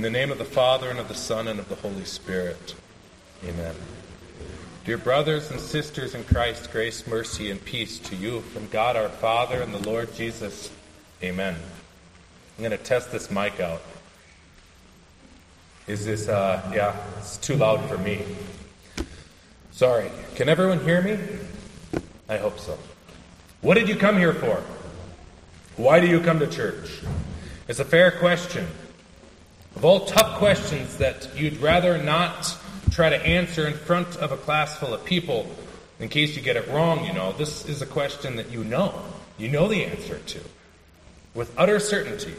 In the name of the Father, and of the Son, and of the Holy Spirit. Amen. Dear brothers and sisters in Christ, grace, mercy, and peace to you from God our Father and the Lord Jesus. Amen. I'm going to test this mic out. Is this, uh, yeah, it's too loud for me. Sorry. Can everyone hear me? I hope so. What did you come here for? Why do you come to church? It's a fair question. Of all tough questions that you'd rather not try to answer in front of a class full of people, in case you get it wrong, you know, this is a question that you know. You know the answer to with utter certainty.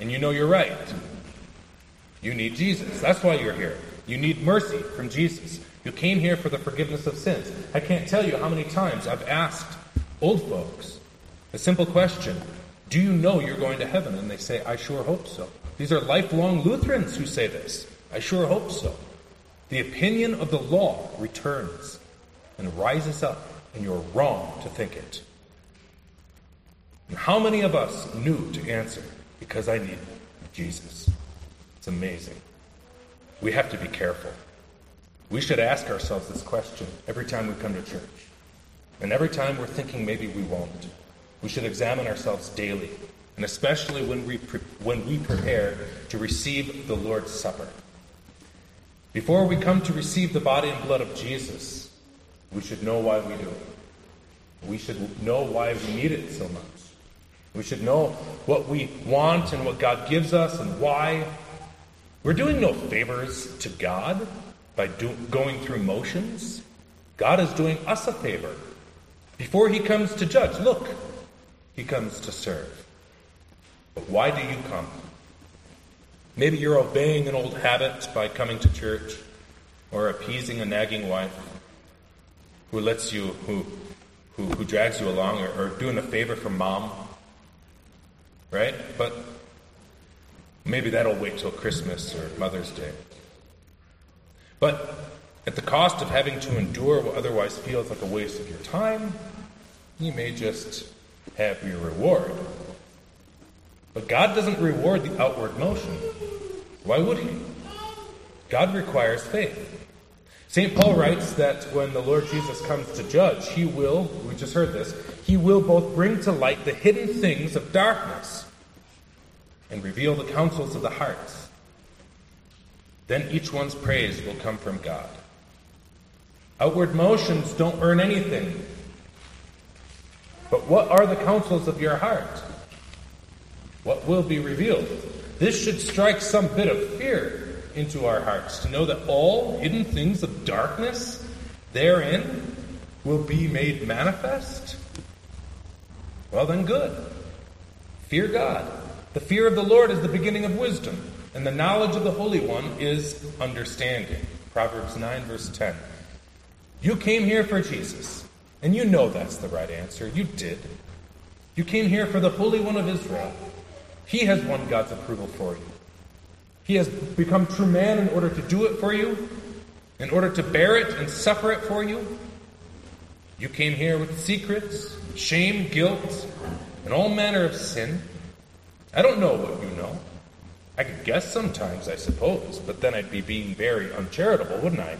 And you know you're right. You need Jesus. That's why you're here. You need mercy from Jesus. You came here for the forgiveness of sins. I can't tell you how many times I've asked old folks a simple question Do you know you're going to heaven? And they say, I sure hope so. These are lifelong Lutherans who say this. I sure hope so. The opinion of the law returns and rises up, and you're wrong to think it. And how many of us knew to answer, because I need Jesus? It's amazing. We have to be careful. We should ask ourselves this question every time we come to church. And every time we're thinking maybe we won't. We should examine ourselves daily and especially when we, pre- when we prepare to receive the Lord's Supper. Before we come to receive the body and blood of Jesus, we should know why we do it. We should know why we need it so much. We should know what we want and what God gives us and why. We're doing no favors to God by do- going through motions. God is doing us a favor. Before he comes to judge, look, he comes to serve. But why do you come? Maybe you're obeying an old habit by coming to church or appeasing a nagging wife who lets you, who, who, who drags you along or, or doing a favor for mom. Right? But maybe that'll wait till Christmas or Mother's Day. But at the cost of having to endure what otherwise feels like a waste of your time, you may just have your reward. But God doesn't reward the outward motion. Why would He? God requires faith. St. Paul writes that when the Lord Jesus comes to judge, He will, we just heard this, He will both bring to light the hidden things of darkness and reveal the counsels of the hearts. Then each one's praise will come from God. Outward motions don't earn anything. But what are the counsels of your heart? What will be revealed. This should strike some bit of fear into our hearts to know that all hidden things of darkness therein will be made manifest. Well, then, good. Fear God. The fear of the Lord is the beginning of wisdom, and the knowledge of the Holy One is understanding. Proverbs 9, verse 10. You came here for Jesus, and you know that's the right answer. You did. You came here for the Holy One of Israel. He has won God's approval for you. He has become true man in order to do it for you, in order to bear it and suffer it for you. You came here with secrets, shame, guilt, and all manner of sin. I don't know what you know. I could guess sometimes, I suppose, but then I'd be being very uncharitable, wouldn't I?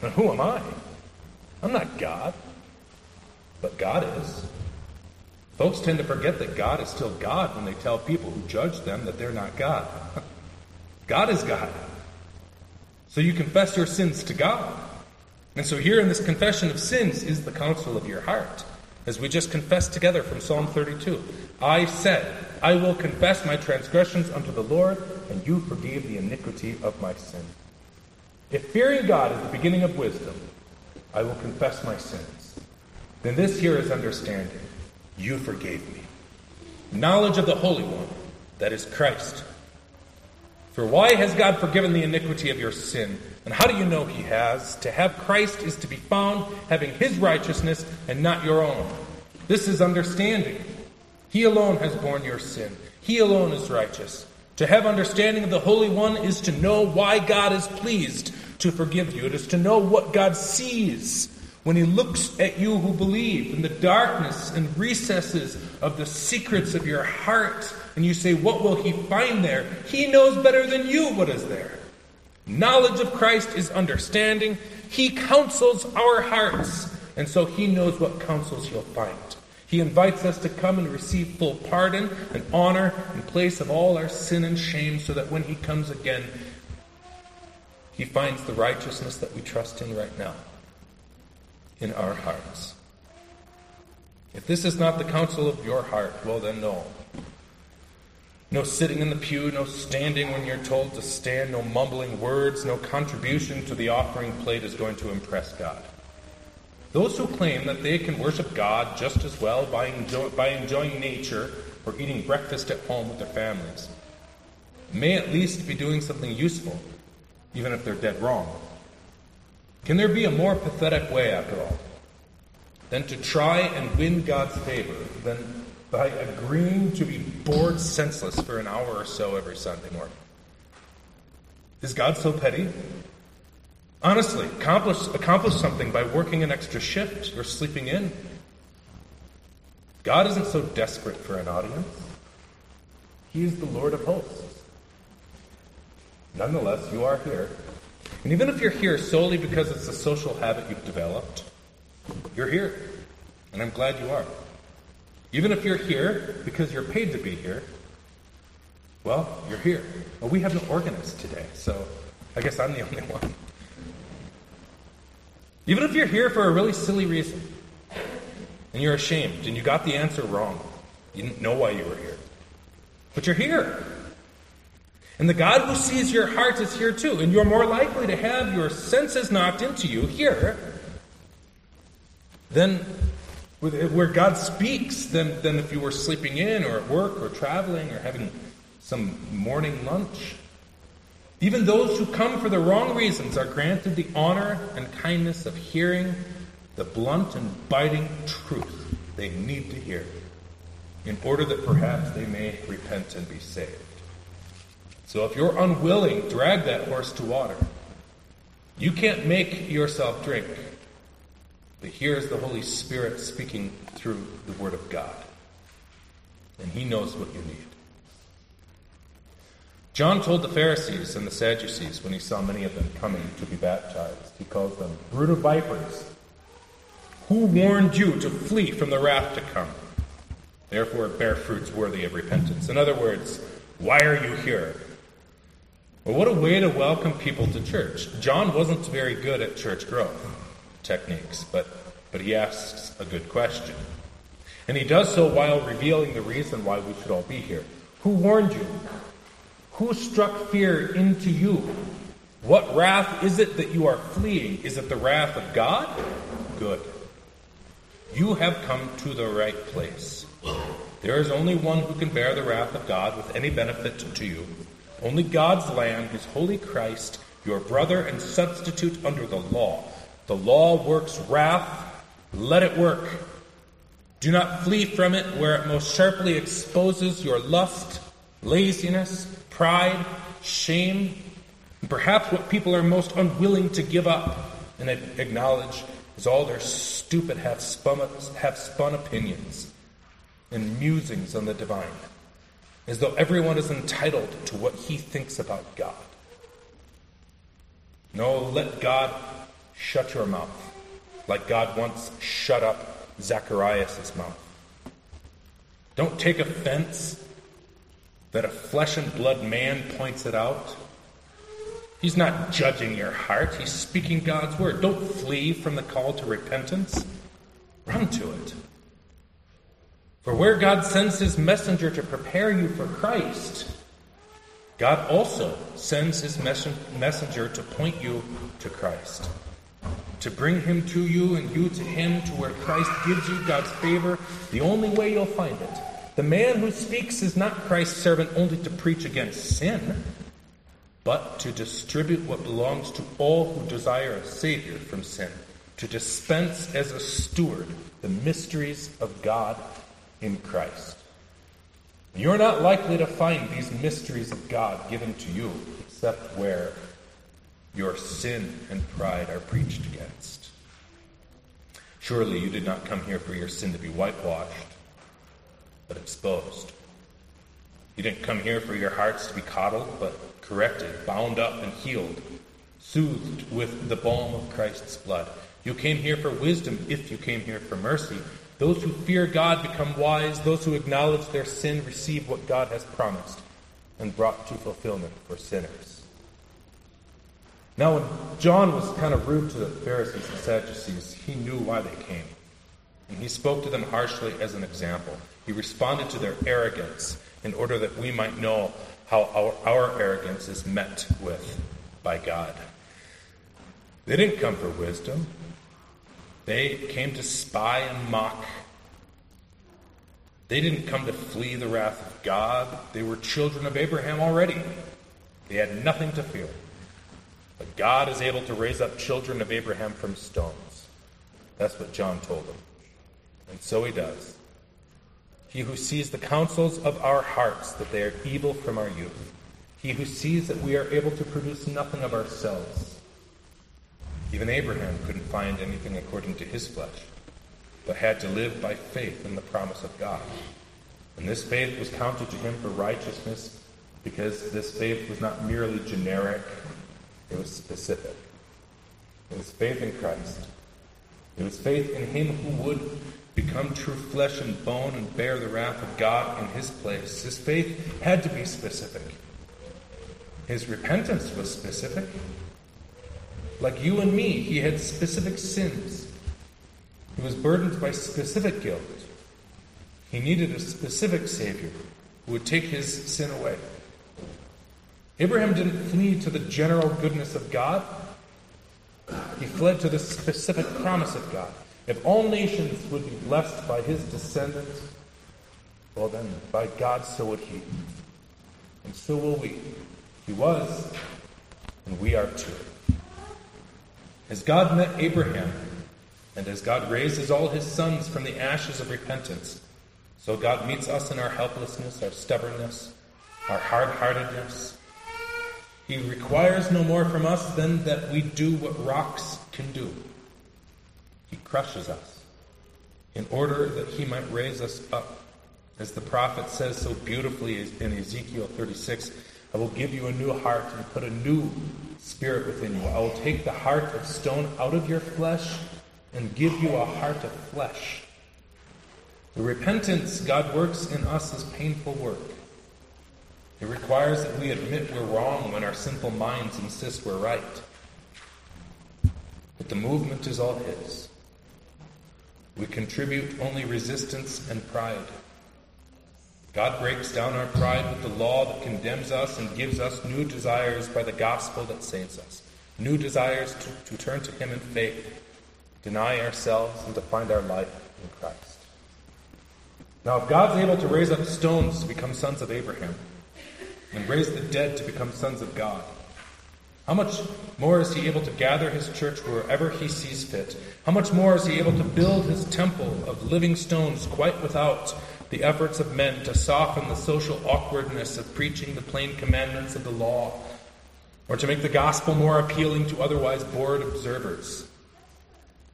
And who am I? I'm not God. But God is. Folks tend to forget that God is still God when they tell people who judge them that they're not God. God is God. So you confess your sins to God. And so here in this confession of sins is the counsel of your heart. As we just confessed together from Psalm 32. I said, I will confess my transgressions unto the Lord, and you forgave the iniquity of my sin. If fearing God is the beginning of wisdom, I will confess my sins. Then this here is understanding. You forgave me. Knowledge of the Holy One, that is Christ. For why has God forgiven the iniquity of your sin? And how do you know He has? To have Christ is to be found having His righteousness and not your own. This is understanding. He alone has borne your sin. He alone is righteous. To have understanding of the Holy One is to know why God is pleased to forgive you. It is to know what God sees when he looks at you who believe in the darkness and recesses of the secrets of your heart And you say, What will he find there? He knows better than you what is there. Knowledge of Christ is understanding. He counsels our hearts, and so he knows what counsels you'll find. He invites us to come and receive full pardon and honor in place of all our sin and shame, so that when he comes again, he finds the righteousness that we trust in right now in our hearts. If this is not the counsel of your heart, well, then no. No sitting in the pew, no standing when you're told to stand, no mumbling words, no contribution to the offering plate is going to impress God. Those who claim that they can worship God just as well by, by enjoying nature or eating breakfast at home with their families may at least be doing something useful, even if they're dead wrong. Can there be a more pathetic way, after all, than to try and win God's favor than by agreeing to be bored senseless for an hour or so every Sunday morning. Is God so petty? Honestly, accomplish, accomplish something by working an extra shift or sleeping in. God isn't so desperate for an audience. He is the Lord of hosts. Nonetheless, you are here. And even if you're here solely because it's a social habit you've developed, you're here. And I'm glad you are. Even if you're here because you're paid to be here, well, you're here. Well, we have no organist today, so I guess I'm the only one. Even if you're here for a really silly reason, and you're ashamed, and you got the answer wrong, you didn't know why you were here, but you're here. And the God who sees your heart is here too, and you're more likely to have your senses knocked into you here than where God speaks than, than if you were sleeping in or at work or traveling or having some morning lunch. Even those who come for the wrong reasons are granted the honor and kindness of hearing the blunt and biting truth they need to hear in order that perhaps they may repent and be saved. So if you're unwilling, drag that horse to water. You can't make yourself drink. But here is the Holy Spirit speaking through the Word of God. And He knows what you need. John told the Pharisees and the Sadducees when he saw many of them coming to be baptized, he calls them brood of vipers. Who warned you to flee from the wrath to come? Therefore, bear fruits worthy of repentance. In other words, why are you here? Well, what a way to welcome people to church. John wasn't very good at church growth techniques, but, but he asks a good question. And he does so while revealing the reason why we should all be here. Who warned you? Who struck fear into you? What wrath is it that you are fleeing? Is it the wrath of God? Good. You have come to the right place. There is only one who can bear the wrath of God with any benefit to you. Only God's Lamb, his holy Christ, your brother and substitute under the law. The law works wrath, let it work. Do not flee from it where it most sharply exposes your lust, laziness, pride, shame, and perhaps what people are most unwilling to give up and acknowledge is all their stupid, half spun, half spun opinions and musings on the divine, as though everyone is entitled to what he thinks about God. No, let God Shut your mouth, like God once shut up Zacharias' mouth. Don't take offense that a flesh and blood man points it out. He's not judging your heart, he's speaking God's word. Don't flee from the call to repentance, run to it. For where God sends his messenger to prepare you for Christ, God also sends his messenger to point you to Christ to bring him to you and you to him to where Christ gives you God's favor, the only way you'll find it. The man who speaks is not Christ's servant only to preach against sin, but to distribute what belongs to all who desire a Savior from sin, to dispense as a steward the mysteries of God in Christ. You're not likely to find these mysteries of God given to you except where your sin and pride are preached against. Surely you did not come here for your sin to be whitewashed, but exposed. You didn't come here for your hearts to be coddled, but corrected, bound up, and healed, soothed with the balm of Christ's blood. You came here for wisdom if you came here for mercy. Those who fear God become wise. Those who acknowledge their sin receive what God has promised and brought to fulfillment for sinners. Now, when John was kind of rude to the Pharisees and Sadducees, he knew why they came. And he spoke to them harshly as an example. He responded to their arrogance in order that we might know how our, our arrogance is met with by God. They didn't come for wisdom, they came to spy and mock. They didn't come to flee the wrath of God. They were children of Abraham already. They had nothing to fear. But God is able to raise up children of Abraham from stones. That's what John told them. And so he does. He who sees the counsels of our hearts, that they are evil from our youth. He who sees that we are able to produce nothing of ourselves. Even Abraham couldn't find anything according to his flesh, but had to live by faith in the promise of God. And this faith was counted to him for righteousness because this faith was not merely generic, it was specific. It was faith in Christ. It was faith in him who would become true flesh and bone and bear the wrath of God in his place. His faith had to be specific. His repentance was specific. Like you and me, he had specific sins. He was burdened by specific guilt. He needed a specific Savior who would take his sin away. Abraham didn't flee to the general goodness of God, he fled to the specific promise of God. If all nations would be blessed by his descendants, well, then by God, so would he. And so will we. He was, and we are too. As God met Abraham, and as God raises all his sons from the ashes of repentance, so God meets us in our helplessness, our stubbornness, our hard heartedness. He requires no more from us than that we do what rocks can do. He crushes us in order that he might raise us up. As the prophet says so beautifully in Ezekiel 36, I will give you a new heart and put a new spirit within you. I will take the heart of stone out of your flesh and give you a heart of flesh. The repentance God works in us is painful work. It requires that we admit we're wrong when our sinful minds insist we're right. But the movement is all His. We contribute only resistance and pride. God breaks down our pride with the law that condemns us and gives us new desires by the gospel that saves us. New desires to, to turn to Him in faith, deny ourselves, and to find our life in Christ. Now, if God's able to raise up stones to become sons of Abraham, and raise the dead to become sons of God, how much more is he able to gather his church wherever he sees fit? How much more is he able to build his temple of living stones quite without the efforts of men to soften the social awkwardness of preaching the plain commandments of the law, or to make the gospel more appealing to otherwise bored observers?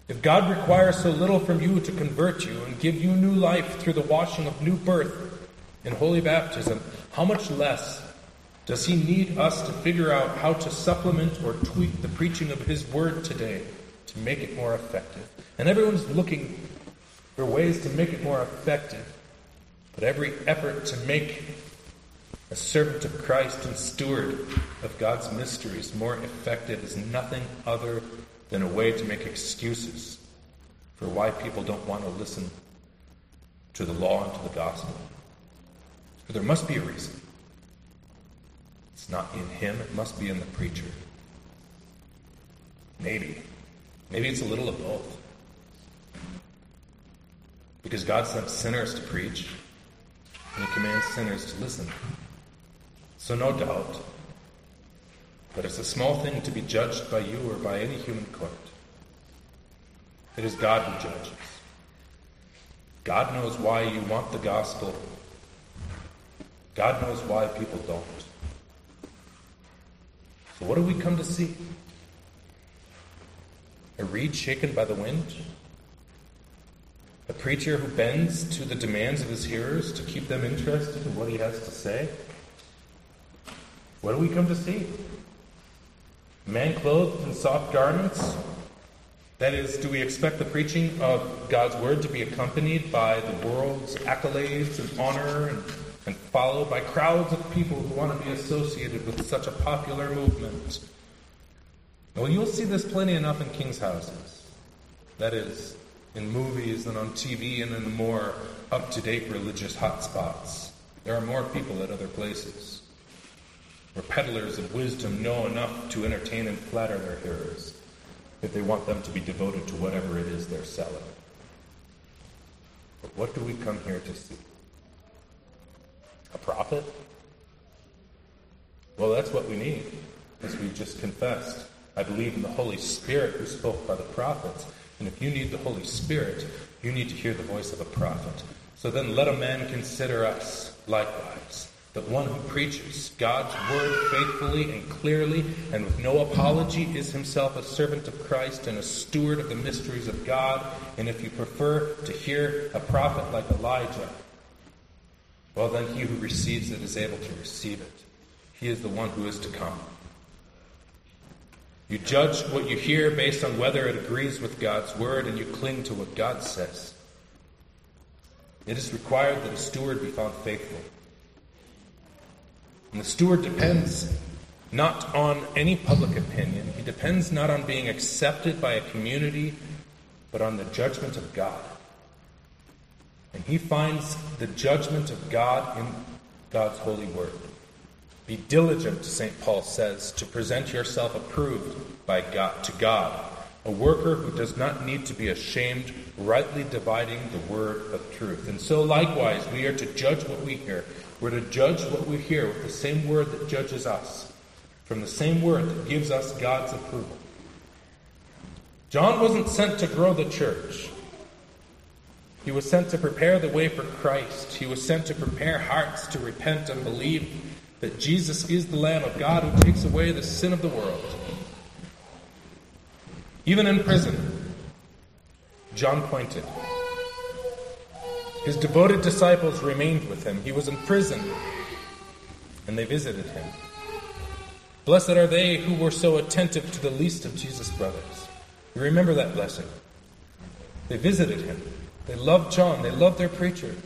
If God requires so little from you to convert you and give you new life through the washing of new birth in holy baptism, how much less does he need us to figure out how to supplement or tweak the preaching of his word today to make it more effective? And everyone's looking for ways to make it more effective. But every effort to make a servant of Christ and steward of God's mysteries more effective is nothing other than a way to make excuses for why people don't want to listen to the law and to the gospel. For there must be a reason. It's not in him, it must be in the preacher. Maybe. Maybe it's a little of both. Because God sent sinners to preach, and He commands sinners to listen. So, no doubt, but it's a small thing to be judged by you or by any human court. It is God who judges. God knows why you want the gospel. God knows why people don't. So, what do we come to see? A reed shaken by the wind? A preacher who bends to the demands of his hearers to keep them interested in what he has to say? What do we come to see? A man clothed in soft garments? That is, do we expect the preaching of God's word to be accompanied by the world's accolades and honor and, and followed by crowds of people who want to be associated with such a popular movement? Well, you'll see this plenty enough in king's houses. That is, in movies and on TV and in the more up to date religious hotspots. There are more people at other places where peddlers of wisdom know enough to entertain and flatter their hearers if they want them to be devoted to whatever it is they're selling. But what do we come here to see? A prophet? Well, that's what we need, as we just confessed. I believe in the Holy Spirit who spoke by the prophets. And if you need the Holy Spirit, you need to hear the voice of a prophet. So then let a man consider us likewise, that one who preaches God's word faithfully and clearly and with no apology is himself a servant of Christ and a steward of the mysteries of God. And if you prefer to hear a prophet like Elijah, well, then he who receives it is able to receive it. He is the one who is to come. You judge what you hear based on whether it agrees with God's word, and you cling to what God says. It is required that a steward be found faithful. And the steward depends not on any public opinion, he depends not on being accepted by a community, but on the judgment of God. And he finds the judgment of God in God's holy word. Be diligent, St. Paul says, to present yourself approved by God to God, a worker who does not need to be ashamed, rightly dividing the word of truth. And so likewise, we are to judge what we hear. We're to judge what we hear with the same word that judges us, from the same word that gives us God's approval. John wasn't sent to grow the church. He was sent to prepare the way for Christ. He was sent to prepare hearts to repent and believe that Jesus is the Lamb of God who takes away the sin of the world. Even in prison, John pointed. His devoted disciples remained with him. He was in prison, and they visited him. Blessed are they who were so attentive to the least of Jesus' brothers. You remember that blessing. They visited him. They loved John. They loved their preacher.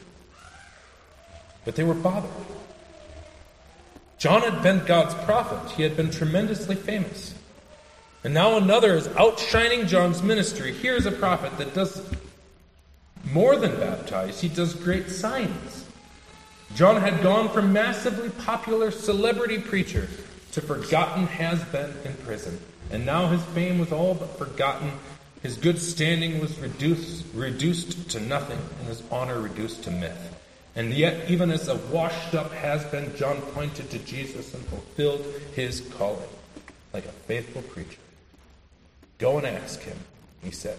But they were bothered. John had been God's prophet, he had been tremendously famous. And now another is outshining John's ministry. Here's a prophet that does more than baptize, he does great signs. John had gone from massively popular celebrity preacher to forgotten has been in prison. And now his fame was all but forgotten. His good standing was reduced, reduced to nothing, and his honor reduced to myth. And yet, even as a washed up has been, John pointed to Jesus and fulfilled his calling like a faithful preacher. Go and ask him, he said.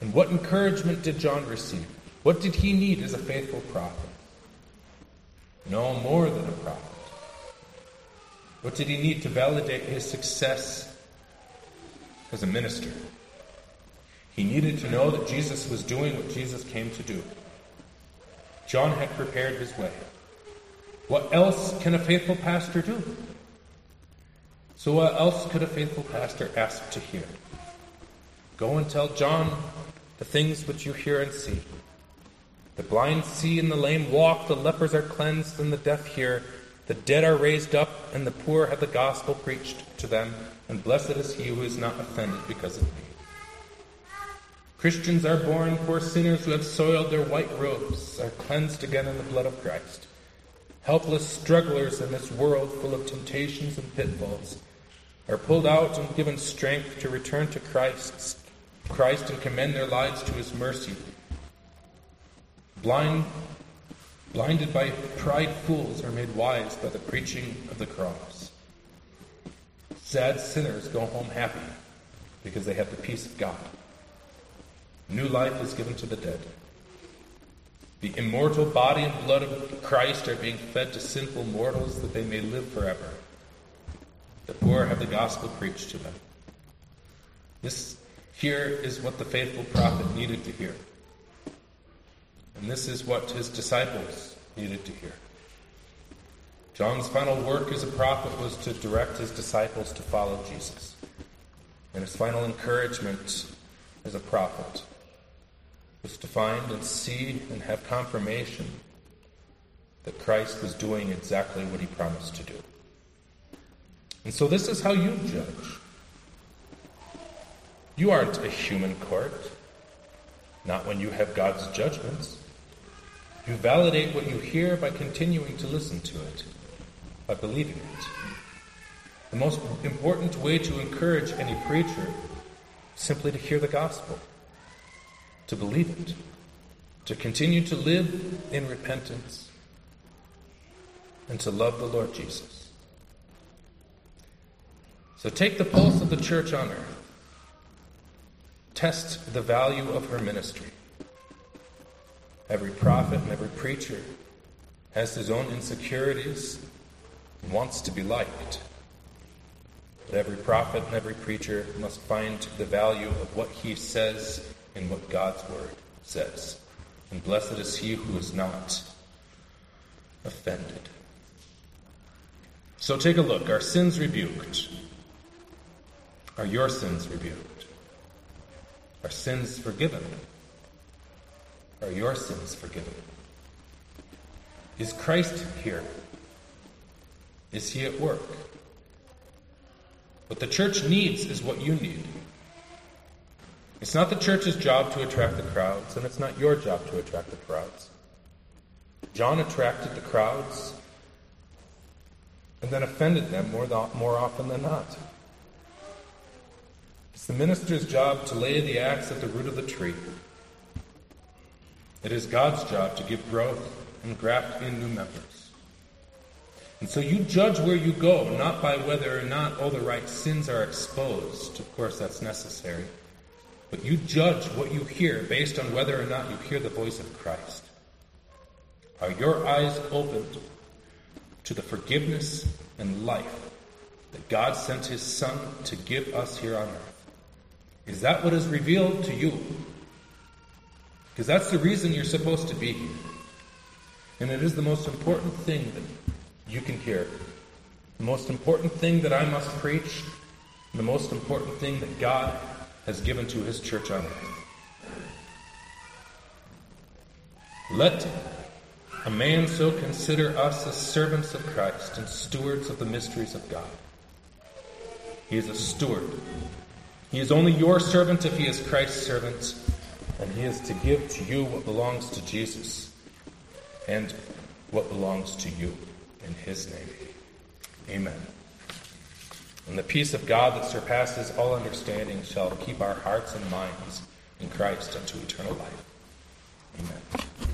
And what encouragement did John receive? What did he need as a faithful prophet? No more than a prophet. What did he need to validate his success as a minister? He needed to know that Jesus was doing what Jesus came to do. John had prepared his way. What else can a faithful pastor do? So, what else could a faithful pastor ask to hear? Go and tell John the things which you hear and see. The blind see and the lame walk, the lepers are cleansed and the deaf hear, the dead are raised up, and the poor have the gospel preached to them, and blessed is he who is not offended because of me. Christians are born poor sinners who have soiled their white robes, are cleansed again in the blood of Christ. Helpless strugglers in this world full of temptations and pitfalls are pulled out and given strength to return to Christ, Christ and commend their lives to his mercy. Blind, blinded by pride fools are made wise by the preaching of the cross. Sad sinners go home happy because they have the peace of God. New life is given to the dead. The immortal body and blood of Christ are being fed to sinful mortals that they may live forever. The poor have the gospel preached to them. This Here is what the faithful prophet needed to hear. And this is what his disciples needed to hear. John's final work as a prophet was to direct his disciples to follow Jesus. And his final encouragement as a prophet was to find and see and have confirmation that Christ was doing exactly what he promised to do. And so this is how you judge. You aren't a human court, not when you have God's judgments. You validate what you hear by continuing to listen to it, by believing it. The most important way to encourage any preacher is simply to hear the gospel, to believe it, to continue to live in repentance, and to love the Lord Jesus. So take the pulse of the church on earth. Test the value of her ministry. Every prophet and every preacher has his own insecurities and wants to be liked. But every prophet and every preacher must find the value of what he says in what God's word says. And blessed is he who is not offended. So take a look. Are sins rebuked? Are your sins rebuked? Are sins forgiven? Are your sins forgiven? Is Christ here? Is he at work? What the church needs is what you need. It's not the church's job to attract the crowds, and it's not your job to attract the crowds. John attracted the crowds and then offended them more, more often than not. It's the minister's job to lay the axe at the root of the tree. It is God's job to give growth and graft in new members. And so you judge where you go, not by whether or not all the right sins are exposed. Of course, that's necessary. But you judge what you hear based on whether or not you hear the voice of Christ. Are your eyes opened to the forgiveness and life that God sent His Son to give us here on earth? Is that what is revealed to you? Because that's the reason you're supposed to be here. And it is the most important thing that you can hear. The most important thing that I must preach. The most important thing that God has given to His church on earth. Let a man so consider us as servants of Christ and stewards of the mysteries of God. He is a steward he is only your servant if he is Christ's servant, and he is to give to you what belongs to Jesus and what belongs to you in his name. Amen. And the peace of God that surpasses all understanding shall keep our hearts and minds in Christ unto eternal life. Amen.